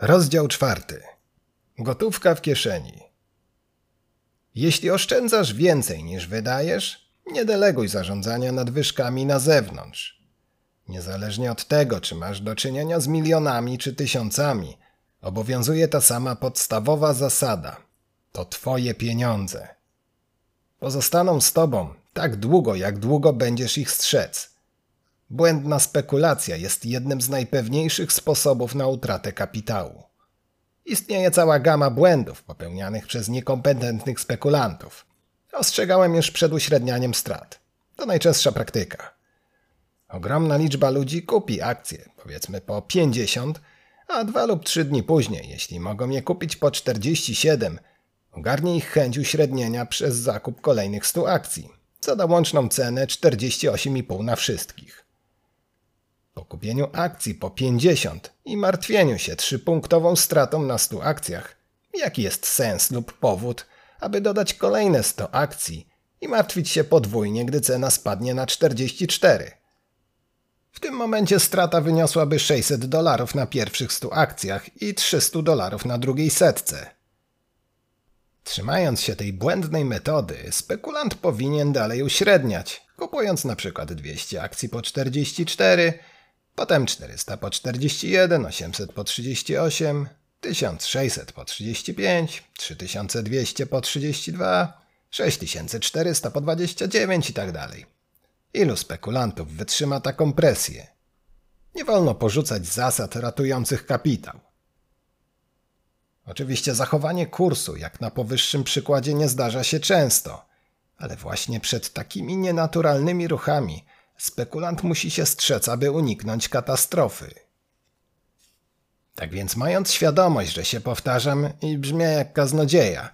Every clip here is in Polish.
Rozdział czwarty. Gotówka w kieszeni. Jeśli oszczędzasz więcej niż wydajesz, nie deleguj zarządzania nadwyżkami na zewnątrz. Niezależnie od tego, czy masz do czynienia z milionami czy tysiącami, obowiązuje ta sama podstawowa zasada. To twoje pieniądze. Pozostaną z tobą tak długo, jak długo będziesz ich strzec. Błędna spekulacja jest jednym z najpewniejszych sposobów na utratę kapitału. Istnieje cała gama błędów popełnianych przez niekompetentnych spekulantów. Ostrzegałem już przed uśrednianiem strat. To najczęstsza praktyka. Ogromna liczba ludzi kupi akcje, powiedzmy po 50, a dwa lub trzy dni później, jeśli mogą je kupić po 47, ogarnie ich chęć uśrednienia przez zakup kolejnych 100 akcji, co da łączną cenę 48,5 na wszystkich. Kupieniu akcji po 50 i martwieniu się trzypunktową stratą na 100 akcjach, jaki jest sens lub powód, aby dodać kolejne 100 akcji i martwić się podwójnie, gdy cena spadnie na 44? W tym momencie strata wyniosłaby 600 dolarów na pierwszych 100 akcjach i 300 dolarów na drugiej setce. Trzymając się tej błędnej metody, spekulant powinien dalej uśredniać, kupując na przykład 200 akcji po 44, potem 400 po 41, 800 po 38, 1600 po 35, 3200 po 32, 6400 po 29 i tak dalej. Ilu spekulantów wytrzyma taką presję? Nie wolno porzucać zasad ratujących kapitał. Oczywiście zachowanie kursu, jak na powyższym przykładzie, nie zdarza się często, ale właśnie przed takimi nienaturalnymi ruchami spekulant musi się strzec, aby uniknąć katastrofy. Tak więc, mając świadomość, że się powtarzam i brzmię jak kaznodzieja,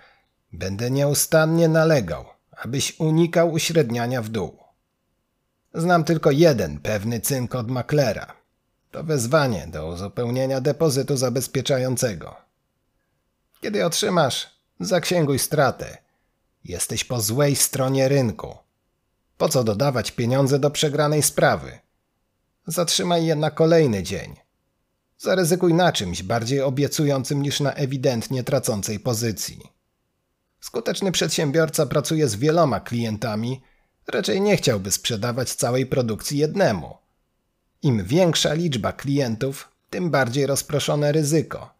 będę nieustannie nalegał, abyś unikał uśredniania w dół. Znam tylko jeden pewny cynk od maklera. To wezwanie do uzupełnienia depozytu zabezpieczającego. Kiedy otrzymasz, zaksięguj stratę. Jesteś po złej stronie rynku. Po co dodawać pieniądze do przegranej sprawy? Zatrzymaj je na kolejny dzień. Zaryzykuj na czymś bardziej obiecującym niż na ewidentnie tracącej pozycji. Skuteczny przedsiębiorca pracuje z wieloma klientami, raczej nie chciałby sprzedawać całej produkcji jednemu. Im większa liczba klientów, tym bardziej rozproszone ryzyko.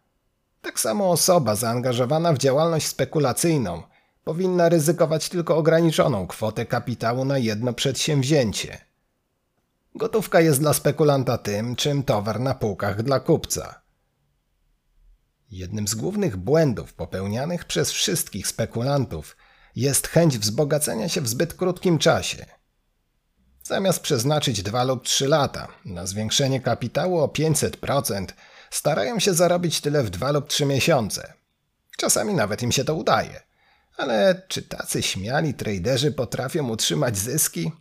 Tak samo osoba zaangażowana w działalność spekulacyjną powinna ryzykować tylko ograniczoną kwotę kapitału na jedno przedsięwzięcie. Gotówka jest dla spekulanta tym, czym towar na półkach dla kupca. Jednym z głównych błędów popełnianych przez wszystkich spekulantów jest chęć wzbogacenia się w zbyt krótkim czasie. Zamiast przeznaczyć dwa lub trzy lata na zwiększenie kapitału o 500%, starają się zarobić tyle w dwa lub trzy miesiące. Czasami nawet im się to udaje. Ale czy tacy śmiali traderzy potrafią utrzymać zyski?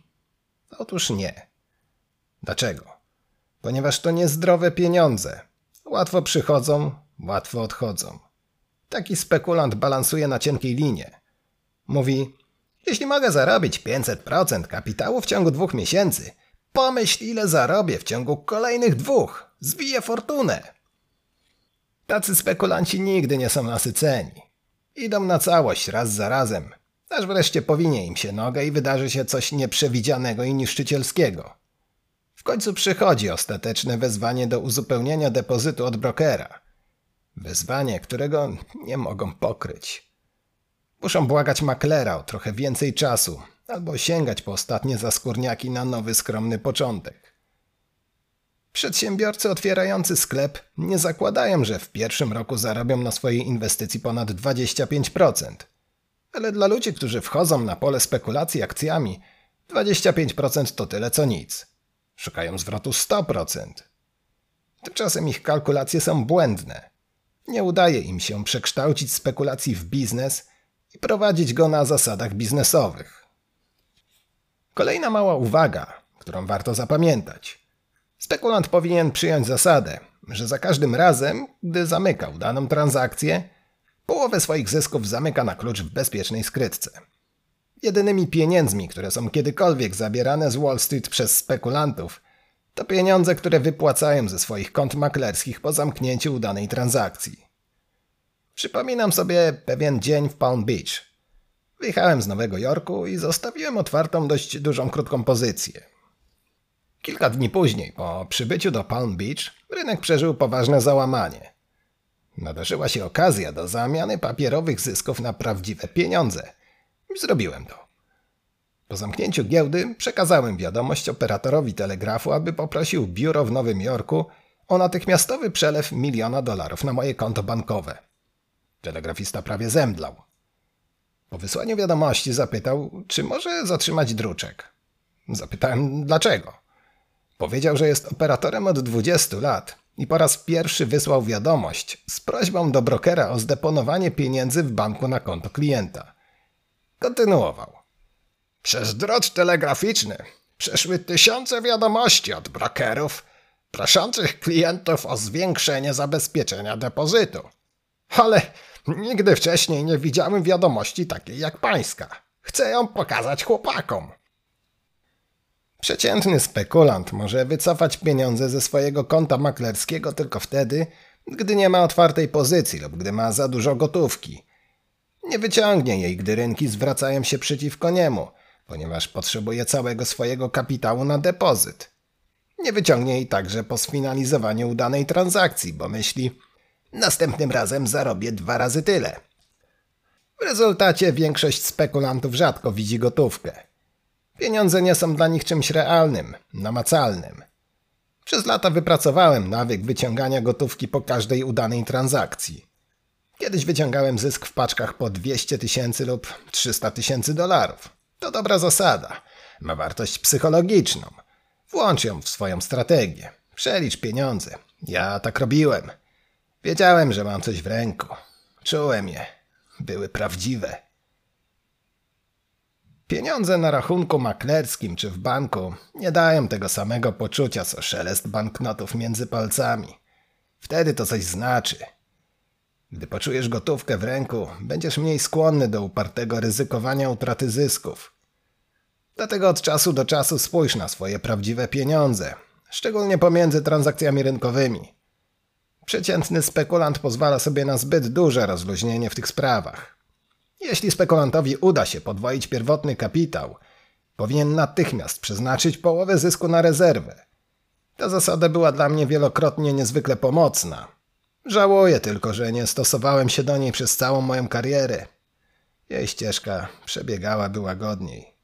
Otóż nie. Dlaczego? Ponieważ to niezdrowe pieniądze. Łatwo przychodzą, łatwo odchodzą. Taki spekulant balansuje na cienkiej linie. Mówi, jeśli mogę zarobić 500% kapitału w ciągu dwóch miesięcy, pomyśl ile zarobię w ciągu kolejnych dwóch. Zbiję fortunę. Tacy spekulanci nigdy nie są nasyceni. Idą na całość raz za razem, aż wreszcie powinie im się noga i wydarzy się coś nieprzewidzianego i niszczycielskiego. W końcu przychodzi ostateczne wezwanie do uzupełnienia depozytu od brokera. Wezwanie, którego nie mogą pokryć. Muszą błagać maklera o trochę więcej czasu, albo sięgać po ostatnie zaskórniaki na nowy skromny początek. Przedsiębiorcy otwierający sklep nie zakładają, że w pierwszym roku zarobią na swojej inwestycji ponad 25%. Ale dla ludzi, którzy wchodzą na pole spekulacji akcjami, 25% to tyle co nic. Szukają zwrotu 100%. Tymczasem ich kalkulacje są błędne. Nie udaje im się przekształcić spekulacji w biznes i prowadzić go na zasadach biznesowych. Kolejna mała uwaga, którą warto zapamiętać – Spekulant powinien przyjąć zasadę, że za każdym razem, gdy zamykał daną transakcję, połowę swoich zysków zamyka na klucz w bezpiecznej skrytce. Jedynymi pieniędzmi, które są kiedykolwiek zabierane z Wall Street przez spekulantów, To pieniądze, które wypłacają ze swoich kont maklerskich po zamknięciu udanej transakcji. Przypominam sobie pewien dzień w Palm Beach. Wyjechałem z Nowego Jorku i zostawiłem otwartą dość dużą krótką pozycję. Kilka dni później, po przybyciu do Palm Beach, rynek przeżył poważne załamanie. Nadarzyła się okazja do zamiany papierowych zysków na prawdziwe pieniądze. Zrobiłem to. Po zamknięciu giełdy przekazałem wiadomość operatorowi telegrafu, aby poprosił biuro w Nowym Jorku o natychmiastowy przelew miliona dolarów na moje konto bankowe. Telegrafista prawie zemdlał. Po wysłaniu wiadomości zapytał, czy może zatrzymać druczek. Zapytałem dlaczego. Powiedział, że jest operatorem od 20 lat i po raz pierwszy wysłał wiadomość z prośbą do brokera o zdeponowanie pieniędzy w banku na konto klienta. Kontynuował. Przez drot telegraficzny przyszły tysiące wiadomości od brokerów proszących klientów o zwiększenie zabezpieczenia depozytu. Ale nigdy wcześniej nie widziałem wiadomości takiej jak pańska. Chcę ją pokazać chłopakom. Przeciętny spekulant może wycofać pieniądze ze swojego konta maklerskiego tylko wtedy, gdy nie ma otwartej pozycji lub gdy ma za dużo gotówki. Nie wyciągnie jej, gdy rynki zwracają się przeciwko niemu, ponieważ potrzebuje całego swojego kapitału na depozyt. Nie wyciągnie jej także po sfinalizowaniu udanej transakcji, bo myśli, następnym razem zarobię dwa razy tyle. W rezultacie większość spekulantów rzadko widzi gotówkę. Pieniądze nie są dla nich czymś realnym, namacalnym. Przez lata wypracowałem nawyk wyciągania gotówki po każdej udanej transakcji. Kiedyś wyciągałem zysk w paczkach po 200 tysięcy lub 300 tysięcy dolarów. To dobra zasada. Ma wartość psychologiczną. Włącz ją w swoją strategię. Przelicz pieniądze. Ja tak robiłem. Wiedziałem, że mam coś w ręku. Czułem je. Były prawdziwe. Pieniądze na rachunku maklerskim czy w banku nie dają tego samego poczucia co szelest banknotów między palcami. Wtedy to coś znaczy. Gdy poczujesz gotówkę w ręku, będziesz mniej skłonny do upartego ryzykowania utraty zysków. Dlatego od czasu do czasu spójrz na swoje prawdziwe pieniądze, szczególnie pomiędzy transakcjami rynkowymi. Przeciętny spekulant pozwala sobie na zbyt duże rozluźnienie w tych sprawach. Jeśli spekulantowi uda się podwoić pierwotny kapitał, powinien natychmiast przeznaczyć połowę zysku na rezerwę. Ta zasada była dla mnie wielokrotnie niezwykle pomocna. Żałuję tylko, że nie stosowałem się do niej przez całą moją karierę. Jej ścieżka przebiegałaby łagodniej.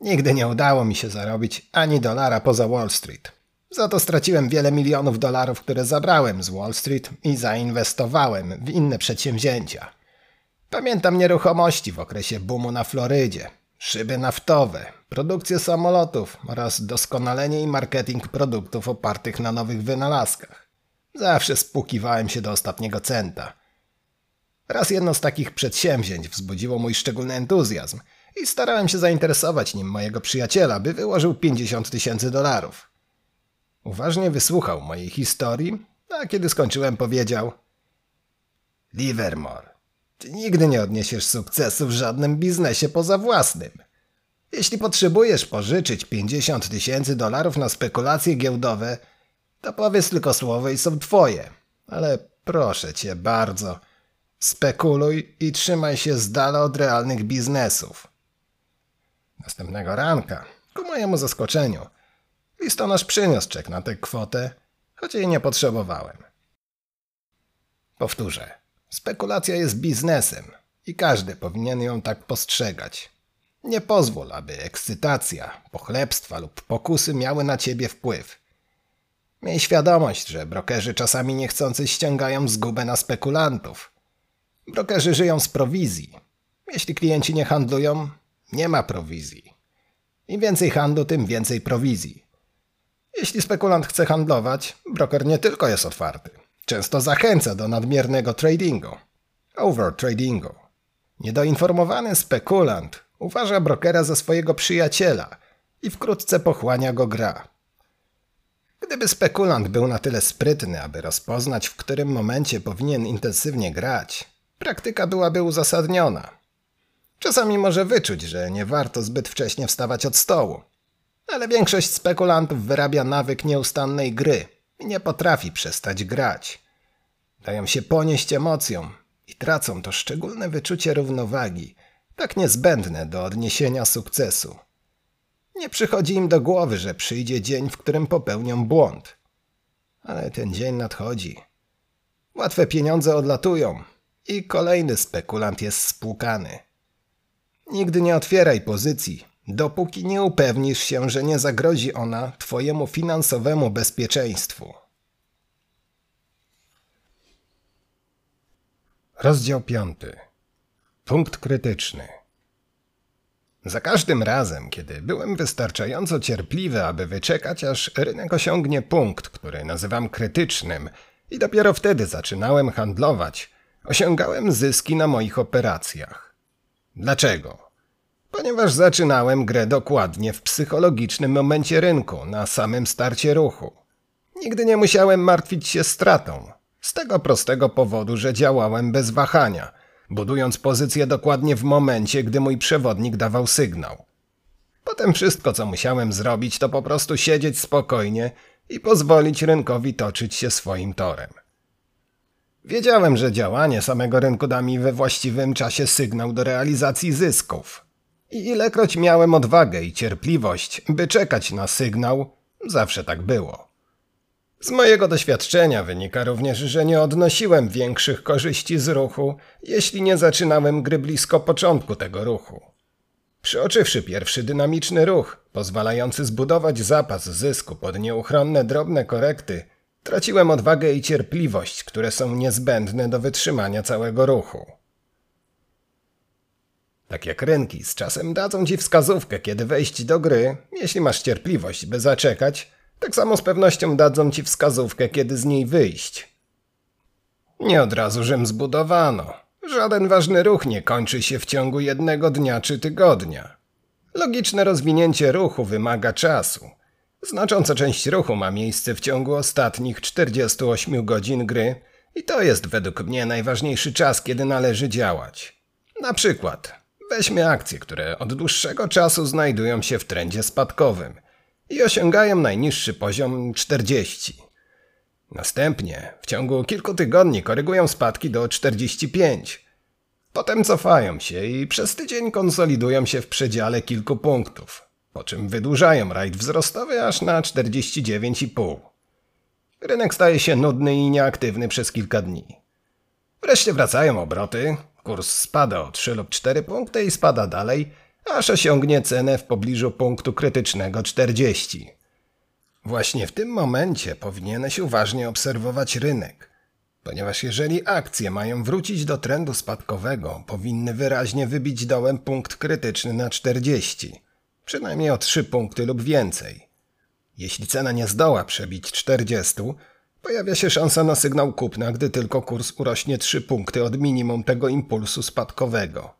Nigdy nie udało mi się zarobić ani dolara poza Wall Street. Za to straciłem wiele milionów dolarów, które zabrałem z Wall Street i zainwestowałem w inne przedsięwzięcia. Pamiętam nieruchomości w okresie boomu na Florydzie, szyby naftowe, produkcję samolotów oraz doskonalenie i marketing produktów opartych na nowych wynalazkach. Zawsze spukiwałem się do ostatniego centa. Raz jedno z takich przedsięwzięć wzbudziło mój szczególny entuzjazm i starałem się zainteresować nim mojego przyjaciela, by wyłożył 50 tysięcy dolarów. Uważnie wysłuchał mojej historii, a kiedy skończyłem powiedział Livermore, ty nigdy nie odniesiesz sukcesu w żadnym biznesie poza własnym. Jeśli potrzebujesz pożyczyć 50 tysięcy dolarów na spekulacje giełdowe, to powiedz tylko słowo i są twoje. Ale proszę cię bardzo, spekuluj i trzymaj się z dala od realnych biznesów. Następnego ranka, ku mojemu zaskoczeniu, listonosz przyniósł czek na tę kwotę, choć jej nie potrzebowałem. Powtórzę. Spekulacja jest biznesem i każdy powinien ją tak postrzegać. Nie pozwól, aby ekscytacja, pochlebstwa lub pokusy miały na ciebie wpływ. Miej świadomość, że brokerzy czasami niechcący ściągają zgubę na spekulantów. Brokerzy żyją z prowizji. Jeśli klienci nie handlują, nie ma prowizji. Im więcej handlu, tym więcej prowizji. Jeśli spekulant chce handlować, broker nie tylko jest otwarty, często zachęca do nadmiernego tradingu, overtradingu. Niedoinformowany spekulant uważa brokera za swojego przyjaciela i wkrótce pochłania go gra. Gdyby spekulant był na tyle sprytny, aby rozpoznać, w którym momencie powinien intensywnie grać, praktyka byłaby uzasadniona. Czasami może wyczuć, że nie warto zbyt wcześnie wstawać od stołu. Ale większość spekulantów wyrabia nawyk nieustannej gry nie potrafi przestać grać. Dają się ponieść emocjom i tracą to szczególne wyczucie równowagi, tak niezbędne do odniesienia sukcesu. Nie przychodzi im do głowy, że przyjdzie dzień, w którym popełnią błąd. Ale ten dzień nadchodzi. Łatwe pieniądze odlatują i kolejny spekulant jest spłukany. Nigdy nie otwieraj pozycji, dopóki nie upewnisz się, że nie zagrozi ona Twojemu finansowemu bezpieczeństwu. Rozdział 5. Punkt krytyczny. Za każdym razem, kiedy byłem wystarczająco cierpliwy, aby wyczekać, aż rynek osiągnie punkt, który nazywam krytycznym, i dopiero wtedy zaczynałem handlować, osiągałem zyski na moich operacjach. Dlaczego? Ponieważ zaczynałem grę dokładnie w psychologicznym momencie rynku, na samym starcie ruchu. Nigdy nie musiałem martwić się stratą. Z tego prostego powodu, że działałem bez wahania, budując pozycję dokładnie w momencie, gdy mój przewodnik dawał sygnał. Potem wszystko, co musiałem zrobić, to po prostu siedzieć spokojnie i pozwolić rynkowi toczyć się swoim torem. Wiedziałem, że działanie samego rynku da mi we właściwym czasie sygnał do realizacji zysków. Ilekroć miałem odwagę i cierpliwość, by czekać na sygnał, zawsze tak było. Z mojego doświadczenia wynika również, że nie odnosiłem większych korzyści z ruchu, jeśli nie zaczynałem gry blisko początku tego ruchu. Przeoczywszy pierwszy dynamiczny ruch, pozwalający zbudować zapas zysku pod nieuchronne drobne korekty, traciłem odwagę i cierpliwość, które są niezbędne do wytrzymania całego ruchu. Tak jak rynki z czasem dadzą ci wskazówkę, kiedy wejść do gry, jeśli masz cierpliwość, by zaczekać, tak samo z pewnością dadzą ci wskazówkę, kiedy z niej wyjść. Nie od razu Rzym zbudowano. Żaden ważny ruch nie kończy się w ciągu jednego dnia czy tygodnia. Logiczne rozwinięcie ruchu wymaga czasu. Znacząca część ruchu ma miejsce w ciągu ostatnich 48 godzin gry i to jest według mnie najważniejszy czas, kiedy należy działać. Na przykład, weźmy akcje, które od dłuższego czasu znajdują się w trendzie spadkowym i osiągają najniższy poziom 40. Następnie w ciągu kilku tygodni korygują spadki do 45. Potem cofają się i przez tydzień konsolidują się w przedziale kilku punktów, po czym wydłużają rajd wzrostowy aż na 49,5. Rynek staje się nudny i nieaktywny przez kilka dni. Wreszcie wracają obroty, kurs spada o 3 lub 4 punkty i spada dalej, aż osiągnie cenę w pobliżu punktu krytycznego 40. Właśnie w tym momencie powinieneś uważnie obserwować rynek, ponieważ jeżeli akcje mają wrócić do trendu spadkowego, powinny wyraźnie wybić dołem punkt krytyczny na 40, przynajmniej o 3 punkty lub więcej. Jeśli cena nie zdoła przebić 40, pojawia się szansa na sygnał kupna, gdy tylko kurs urośnie 3 punkty od minimum tego impulsu spadkowego.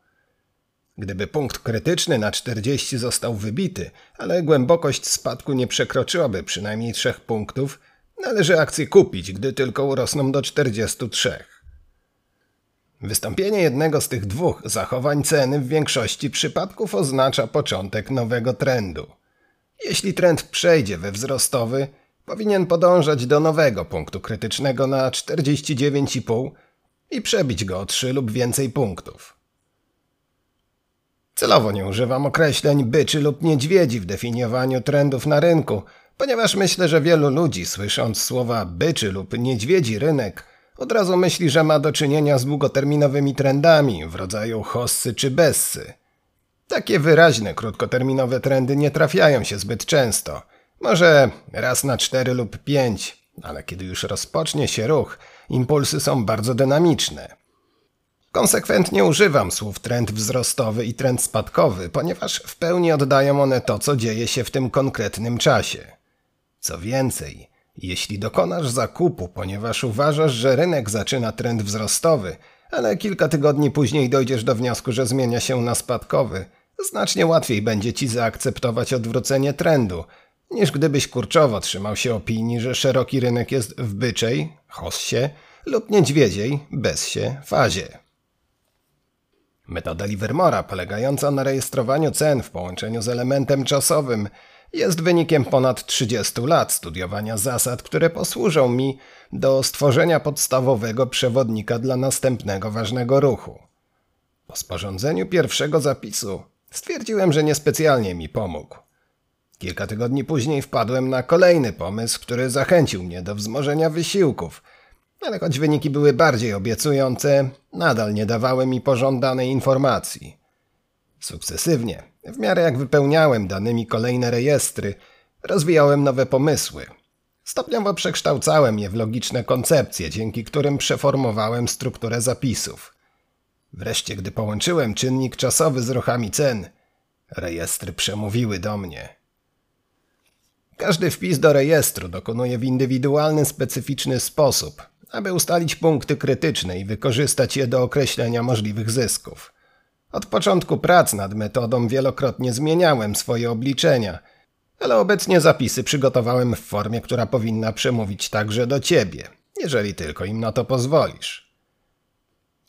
Gdyby punkt krytyczny na 40 został wybity, ale głębokość spadku nie przekroczyłaby przynajmniej 3 punktów, należy akcje kupić, gdy tylko urosną do 43. Wystąpienie jednego z tych dwóch zachowań ceny w większości przypadków oznacza początek nowego trendu. Jeśli trend przejdzie we wzrostowy, powinien podążać do nowego punktu krytycznego na 49,5 i przebić go o 3 lub więcej punktów. Celowo nie używam określeń byczy lub niedźwiedzi w definiowaniu trendów na rynku, ponieważ myślę, że wielu ludzi słysząc słowa byczy lub niedźwiedzi rynek od razu myśli, że ma do czynienia z długoterminowymi trendami w rodzaju hossy czy bessy. Takie wyraźne, krótkoterminowe trendy nie trafiają się zbyt często. Może raz na cztery lub pięć, ale kiedy już rozpocznie się ruch, impulsy są bardzo dynamiczne. Konsekwentnie używam słów trend wzrostowy i trend spadkowy, ponieważ w pełni oddają one to, co dzieje się w tym konkretnym czasie. Co więcej, jeśli dokonasz zakupu, ponieważ uważasz, że rynek zaczyna trend wzrostowy, ale kilka tygodni później dojdziesz do wniosku, że zmienia się na spadkowy, znacznie łatwiej będzie ci zaakceptować odwrócenie trendu, niż gdybyś kurczowo trzymał się opinii, że szeroki rynek jest w byczej, hossie lub niedźwiedziej, bezsie, fazie. Metoda Livermora, polegająca na rejestrowaniu cen w połączeniu z elementem czasowym, jest wynikiem ponad 30 lat studiowania zasad, które posłużą mi do stworzenia podstawowego przewodnika dla następnego ważnego ruchu. Po sporządzeniu pierwszego zapisu stwierdziłem, że niespecjalnie mi pomógł. Kilka tygodni później wpadłem na kolejny pomysł, który zachęcił mnie do wzmożenia wysiłków, ale choć wyniki były bardziej obiecujące, nadal nie dawały mi pożądanej informacji. Sukcesywnie, w miarę jak wypełniałem danymi kolejne rejestry, rozwijałem nowe pomysły. Stopniowo przekształcałem je w logiczne koncepcje, dzięki którym przeformowałem strukturę zapisów. Wreszcie, gdy połączyłem czynnik czasowy z ruchami cen, rejestry przemówiły do mnie. Każdy wpis do rejestru dokonuje w indywidualny, specyficzny sposób, aby ustalić punkty krytyczne i wykorzystać je do określenia możliwych zysków. Od początku prac nad metodą wielokrotnie zmieniałem swoje obliczenia, ale obecnie zapisy przygotowałem w formie, która powinna przemówić także do ciebie, jeżeli tylko im na to pozwolisz.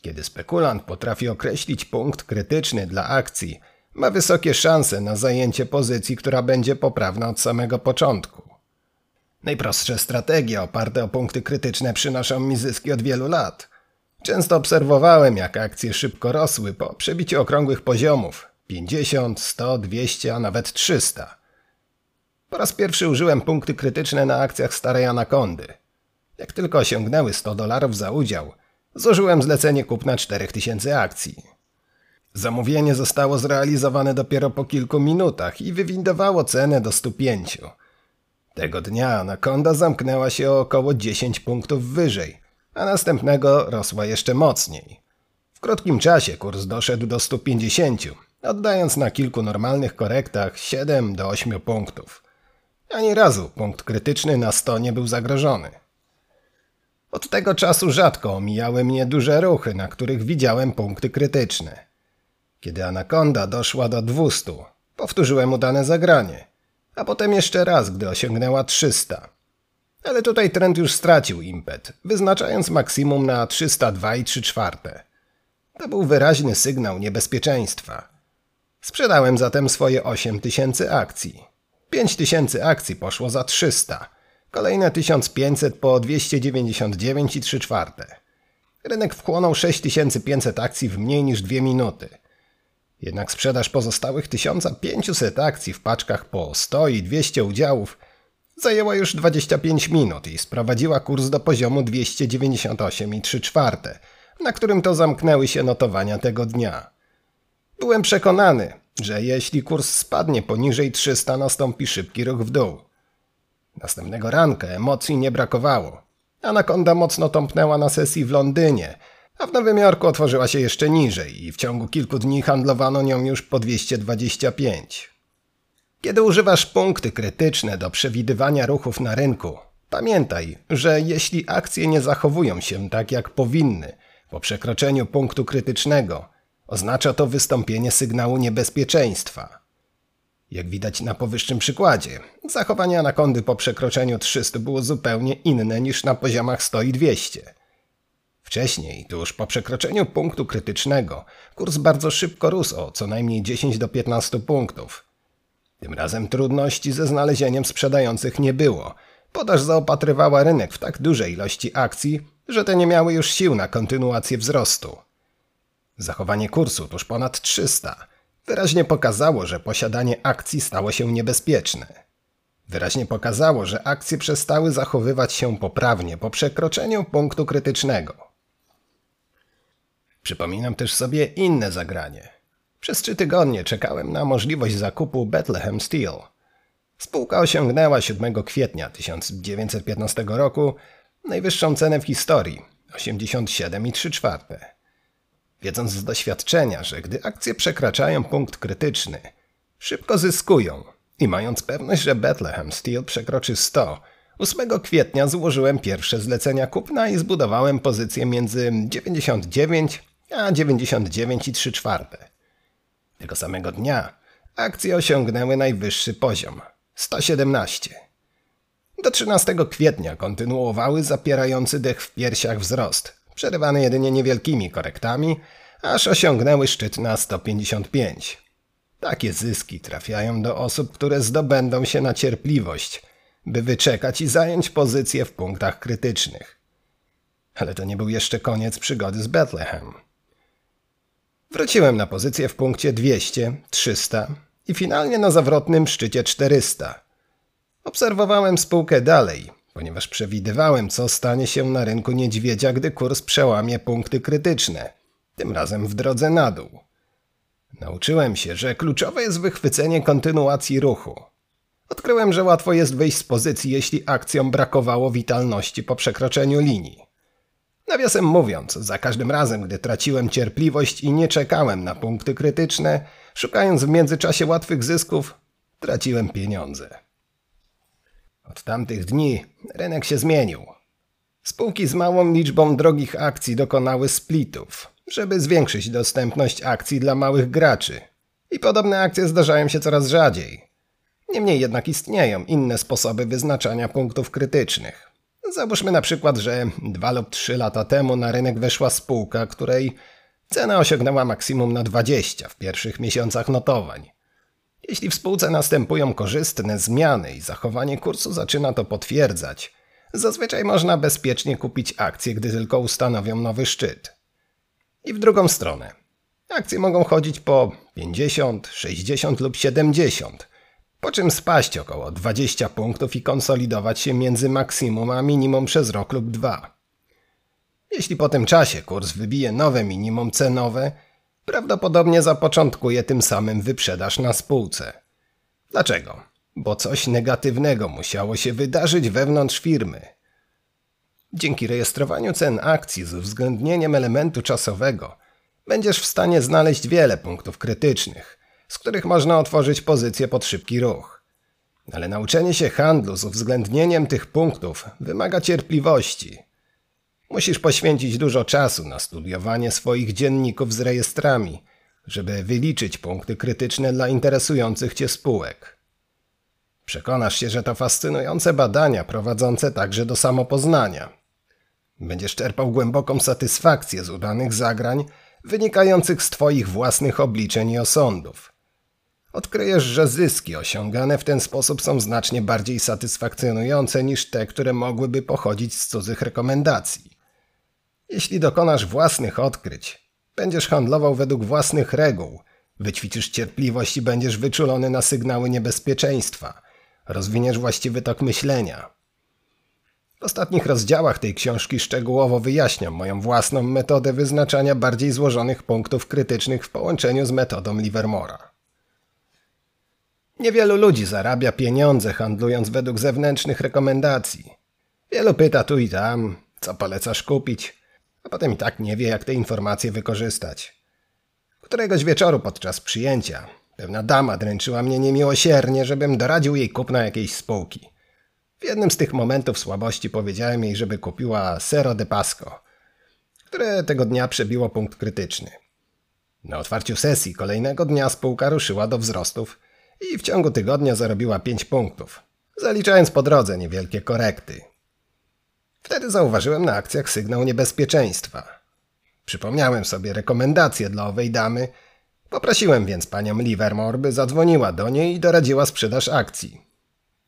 Kiedy spekulant potrafi określić punkt krytyczny dla akcji, ma wysokie szanse na zajęcie pozycji, która będzie poprawna od samego początku. Najprostsze strategie oparte o punkty krytyczne przynoszą mi zyski od wielu lat. Często obserwowałem, jak akcje szybko rosły po przebiciu okrągłych poziomów 50, 100, 200, a nawet 300. Po raz pierwszy użyłem punkty krytyczne na akcjach starej anakondy. Jak tylko osiągnęły 100 dolarów za udział, złożyłem zlecenie kupna 4000 akcji. Zamówienie zostało zrealizowane dopiero po kilku minutach i wywindowało cenę do 105. Tego dnia anakonda zamknęła się o około 10 punktów wyżej, a następnego rosła jeszcze mocniej. W krótkim czasie kurs doszedł do 150, oddając na kilku normalnych korektach 7 do 8 punktów. Ani razu punkt krytyczny na 100 nie był zagrożony. Od tego czasu rzadko omijały mnie duże ruchy, na których widziałem punkty krytyczne. Kiedy anakonda doszła do 200, powtórzyłem udane zagranie, a potem jeszcze raz, gdy osiągnęła 300. Ale tutaj trend już stracił impet, wyznaczając maksimum na 302 i 3 czwarte. To był wyraźny sygnał niebezpieczeństwa. Sprzedałem zatem swoje 8000 akcji. 5000 akcji poszło za 300, kolejne 1500 po 299 i 3 czwarte. Rynek wchłonął 6500 akcji w mniej niż 2 minuty. Jednak sprzedaż pozostałych 1500 akcji w paczkach po 100 i 200 udziałów zajęła już 25 minut i sprowadziła kurs do poziomu 298,3 czwarte, na którym to zamknęły się notowania tego dnia. Byłem przekonany, że jeśli kurs spadnie poniżej 300 nastąpi szybki ruch w dół. Następnego ranka emocji nie brakowało. Anakonda mocno tąpnęła na sesji w Londynie, a w Nowym Jorku otworzyła się jeszcze niżej i w ciągu kilku dni handlowano nią już po 225. Kiedy używasz punkty krytyczne do przewidywania ruchów na rynku, pamiętaj, że jeśli akcje nie zachowują się tak jak powinny po przekroczeniu punktu krytycznego, oznacza to wystąpienie sygnału niebezpieczeństwa. Jak widać na powyższym przykładzie, zachowanie anakondy po przekroczeniu 300 było zupełnie inne niż na poziomach 100 i 200. Wcześniej, tuż po przekroczeniu punktu krytycznego, kurs bardzo szybko rósł o co najmniej 10 do 15 punktów. Tym razem trudności ze znalezieniem sprzedających nie było. Podaż zaopatrywała rynek w tak dużej ilości akcji, że te nie miały już sił na kontynuację wzrostu. Zachowanie kursu tuż ponad 300 wyraźnie pokazało, że posiadanie akcji stało się niebezpieczne. Wyraźnie pokazało, że akcje przestały zachowywać się poprawnie po przekroczeniu punktu krytycznego. Przypominam też sobie inne zagranie. Przez trzy tygodnie czekałem na możliwość zakupu Bethlehem Steel. Spółka osiągnęła 7 kwietnia 1915 roku najwyższą cenę w historii 87,3 czwarte. Wiedząc z doświadczenia, że gdy akcje przekraczają punkt krytyczny, szybko zyskują i mając pewność, że Bethlehem Steel przekroczy 100, 8 kwietnia złożyłem pierwsze zlecenia kupna i zbudowałem pozycję między 99 a 99,3 czwarte. Tego samego dnia akcje osiągnęły najwyższy poziom 117. Do 13 kwietnia kontynuowały zapierający dech w piersiach wzrost, przerywany jedynie niewielkimi korektami, aż osiągnęły szczyt na 155. Takie zyski trafiają do osób, które zdobędą się na cierpliwość, by wyczekać i zająć pozycję w punktach krytycznych. Ale to nie był jeszcze koniec przygody z Bethlehem. Wróciłem na pozycję w punkcie 200, 300 i finalnie na zawrotnym szczycie 400. Obserwowałem spółkę dalej, ponieważ przewidywałem, co stanie się na rynku niedźwiedzia, gdy kurs przełamie punkty krytyczne, tym razem w drodze na dół. Nauczyłem się, że kluczowe jest wychwycenie kontynuacji ruchu. Odkryłem, że łatwo jest wyjść z pozycji, jeśli akcjom brakowało witalności po przekroczeniu linii. Nawiasem mówiąc, za każdym razem, gdy traciłem cierpliwość i nie czekałem na punkty krytyczne, szukając w międzyczasie łatwych zysków, traciłem pieniądze. Od tamtych dni rynek się zmienił. Spółki z małą liczbą drogich akcji dokonały splitów, żeby zwiększyć dostępność akcji dla małych graczy. I podobne akcje zdarzają się coraz rzadziej. Niemniej jednak istnieją inne sposoby wyznaczania punktów krytycznych. Załóżmy na przykład, że dwa lub trzy lata temu na rynek weszła spółka, której cena osiągnęła maksimum na 20 w pierwszych miesiącach notowań. Jeśli w spółce następują korzystne zmiany i zachowanie kursu zaczyna to potwierdzać, zazwyczaj można bezpiecznie kupić akcje, gdy tylko ustanowią nowy szczyt. I w drugą stronę. Akcje mogą chodzić po 50, 60 lub 70, po czym spaść około 20 punktów i konsolidować się między maksimum a minimum przez rok lub dwa. Jeśli po tym czasie kurs wybije nowe minimum cenowe, prawdopodobnie zapoczątkuje tym samym wyprzedaż na spółce. Dlaczego? Bo coś negatywnego musiało się wydarzyć wewnątrz firmy. Dzięki rejestrowaniu cen akcji z uwzględnieniem elementu czasowego będziesz w stanie znaleźć wiele punktów krytycznych, z których można otworzyć pozycję pod szybki ruch. Ale nauczenie się handlu z uwzględnieniem tych punktów wymaga cierpliwości. Musisz poświęcić dużo czasu na studiowanie swoich dzienników z rejestrami, żeby wyliczyć punkty krytyczne dla interesujących cię spółek. Przekonasz się, że to fascynujące badania prowadzące także do samopoznania. Będziesz czerpał głęboką satysfakcję z udanych zagrań wynikających z Twoich własnych obliczeń i osądów. Odkryjesz, że zyski osiągane w ten sposób są znacznie bardziej satysfakcjonujące niż te, które mogłyby pochodzić z cudzych rekomendacji. Jeśli dokonasz własnych odkryć, będziesz handlował według własnych reguł, wyćwiczysz cierpliwość i będziesz wyczulony na sygnały niebezpieczeństwa, rozwiniesz właściwy tok myślenia. W ostatnich rozdziałach tej książki szczegółowo wyjaśniam moją własną metodę wyznaczania bardziej złożonych punktów krytycznych w połączeniu z metodą Livermora. Niewielu ludzi zarabia pieniądze handlując według zewnętrznych rekomendacji. Wielu pyta tu i tam, co polecasz kupić, a potem i tak nie wie, jak te informacje wykorzystać. Któregoś wieczoru podczas przyjęcia pewna dama dręczyła mnie niemiłosiernie, żebym doradził jej kupna jakiejś spółki. W jednym z tych momentów słabości powiedziałem jej, żeby kupiła Sero de Pasco, które tego dnia przebiło punkt krytyczny. Na otwarciu sesji kolejnego dnia spółka ruszyła do wzrostów i w ciągu tygodnia zarobiła 5 punktów, zaliczając po drodze niewielkie korekty. Wtedy zauważyłem na akcjach sygnał niebezpieczeństwa. Przypomniałem sobie rekomendacje dla owej damy, poprosiłem więc panią Livermore, by zadzwoniła do niej i doradziła sprzedaż akcji.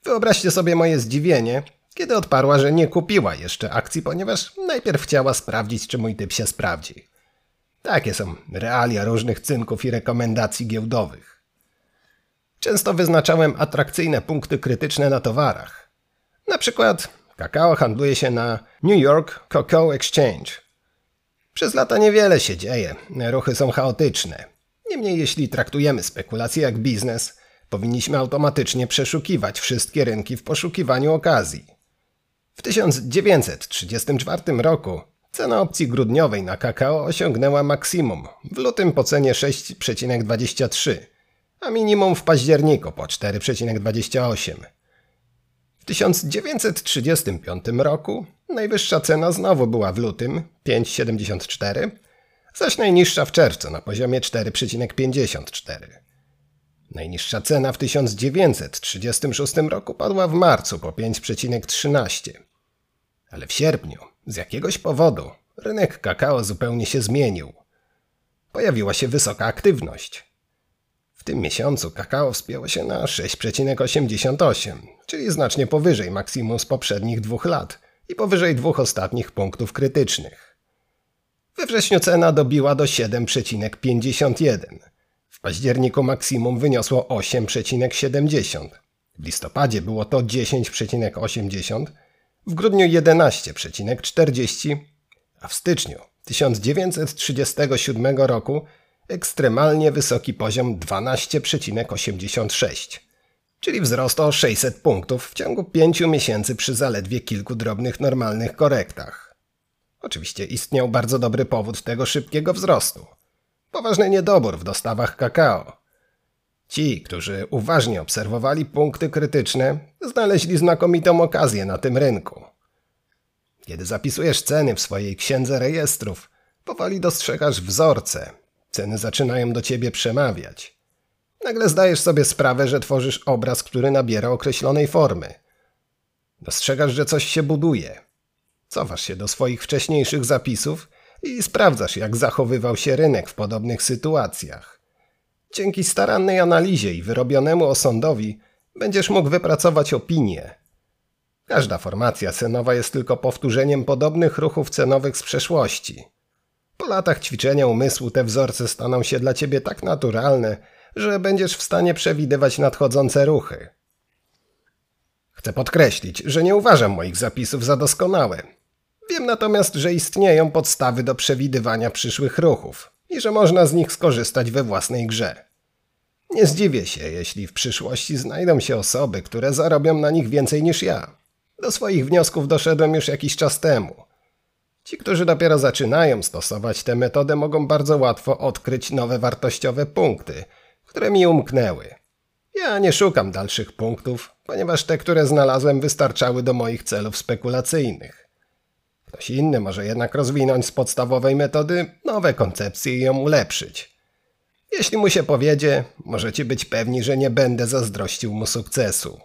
Wyobraźcie sobie moje zdziwienie, kiedy odparła, że nie kupiła jeszcze akcji, ponieważ najpierw chciała sprawdzić, czy mój typ się sprawdzi. Takie są realia różnych cynków i rekomendacji giełdowych. Często wyznaczałem atrakcyjne punkty krytyczne na towarach. Na przykład kakao handluje się na New York Cocoa Exchange. Przez lata niewiele się dzieje, ruchy są chaotyczne. Niemniej jeśli traktujemy spekulacje jak biznes, powinniśmy automatycznie przeszukiwać wszystkie rynki w poszukiwaniu okazji. W 1934 roku cena opcji grudniowej na kakao osiągnęła maksimum, w lutym po cenie 6,23, a minimum w październiku po 4,28. W 1935 roku najwyższa cena znowu była w lutym 5,74, zaś najniższa w czerwcu na poziomie 4,54. Najniższa cena w 1936 roku padła w marcu po 5,13. Ale w sierpniu, z jakiegoś powodu, rynek kakao zupełnie się zmienił. Pojawiła się wysoka aktywność. W tym miesiącu kakao wspięło się na 6,88, czyli znacznie powyżej maksimum z poprzednich dwóch lat i powyżej dwóch ostatnich punktów krytycznych. We wrześniu cena dobiła do 7,51. W październiku maksimum wyniosło 8,70. W listopadzie było to 10,80, w grudniu 11,40, a w styczniu 1937 roku ekstremalnie wysoki poziom 12,86, czyli wzrost o 600 punktów w ciągu 5 miesięcy przy zaledwie kilku drobnych normalnych korektach. Oczywiście istniał bardzo dobry powód tego szybkiego wzrostu. Poważny niedobór w dostawach kakao. Ci, którzy uważnie obserwowali punkty krytyczne, znaleźli znakomitą okazję na tym rynku. Kiedy zapisujesz ceny w swojej księdze rejestrów, powoli dostrzegasz wzorce. Ceny zaczynają do ciebie przemawiać. Nagle zdajesz sobie sprawę, że tworzysz obraz, który nabiera określonej formy. Dostrzegasz, że coś się buduje. Cofasz się do swoich wcześniejszych zapisów i sprawdzasz, jak zachowywał się rynek w podobnych sytuacjach. Dzięki starannej analizie i wyrobionemu osądowi będziesz mógł wypracować opinię. Każda formacja cenowa jest tylko powtórzeniem podobnych ruchów cenowych z przeszłości. Po latach ćwiczenia umysłu te wzorce staną się dla ciebie tak naturalne, że będziesz w stanie przewidywać nadchodzące ruchy. Chcę podkreślić, że nie uważam moich zapisów za doskonałe. Wiem natomiast, że istnieją podstawy do przewidywania przyszłych ruchów i że można z nich skorzystać we własnej grze. Nie zdziwię się, jeśli w przyszłości znajdą się osoby, które zarobią na nich więcej niż ja. Do swoich wniosków doszedłem już jakiś czas temu. Ci, którzy dopiero zaczynają stosować tę metodę, mogą bardzo łatwo odkryć nowe wartościowe punkty, które mi umknęły. Ja nie szukam dalszych punktów, ponieważ te, które znalazłem, wystarczały do moich celów spekulacyjnych. Ktoś inny może jednak rozwinąć z podstawowej metody nowe koncepcje i ją ulepszyć. Jeśli mu się powiedzie, możecie być pewni, że nie będę zazdrościł mu sukcesu.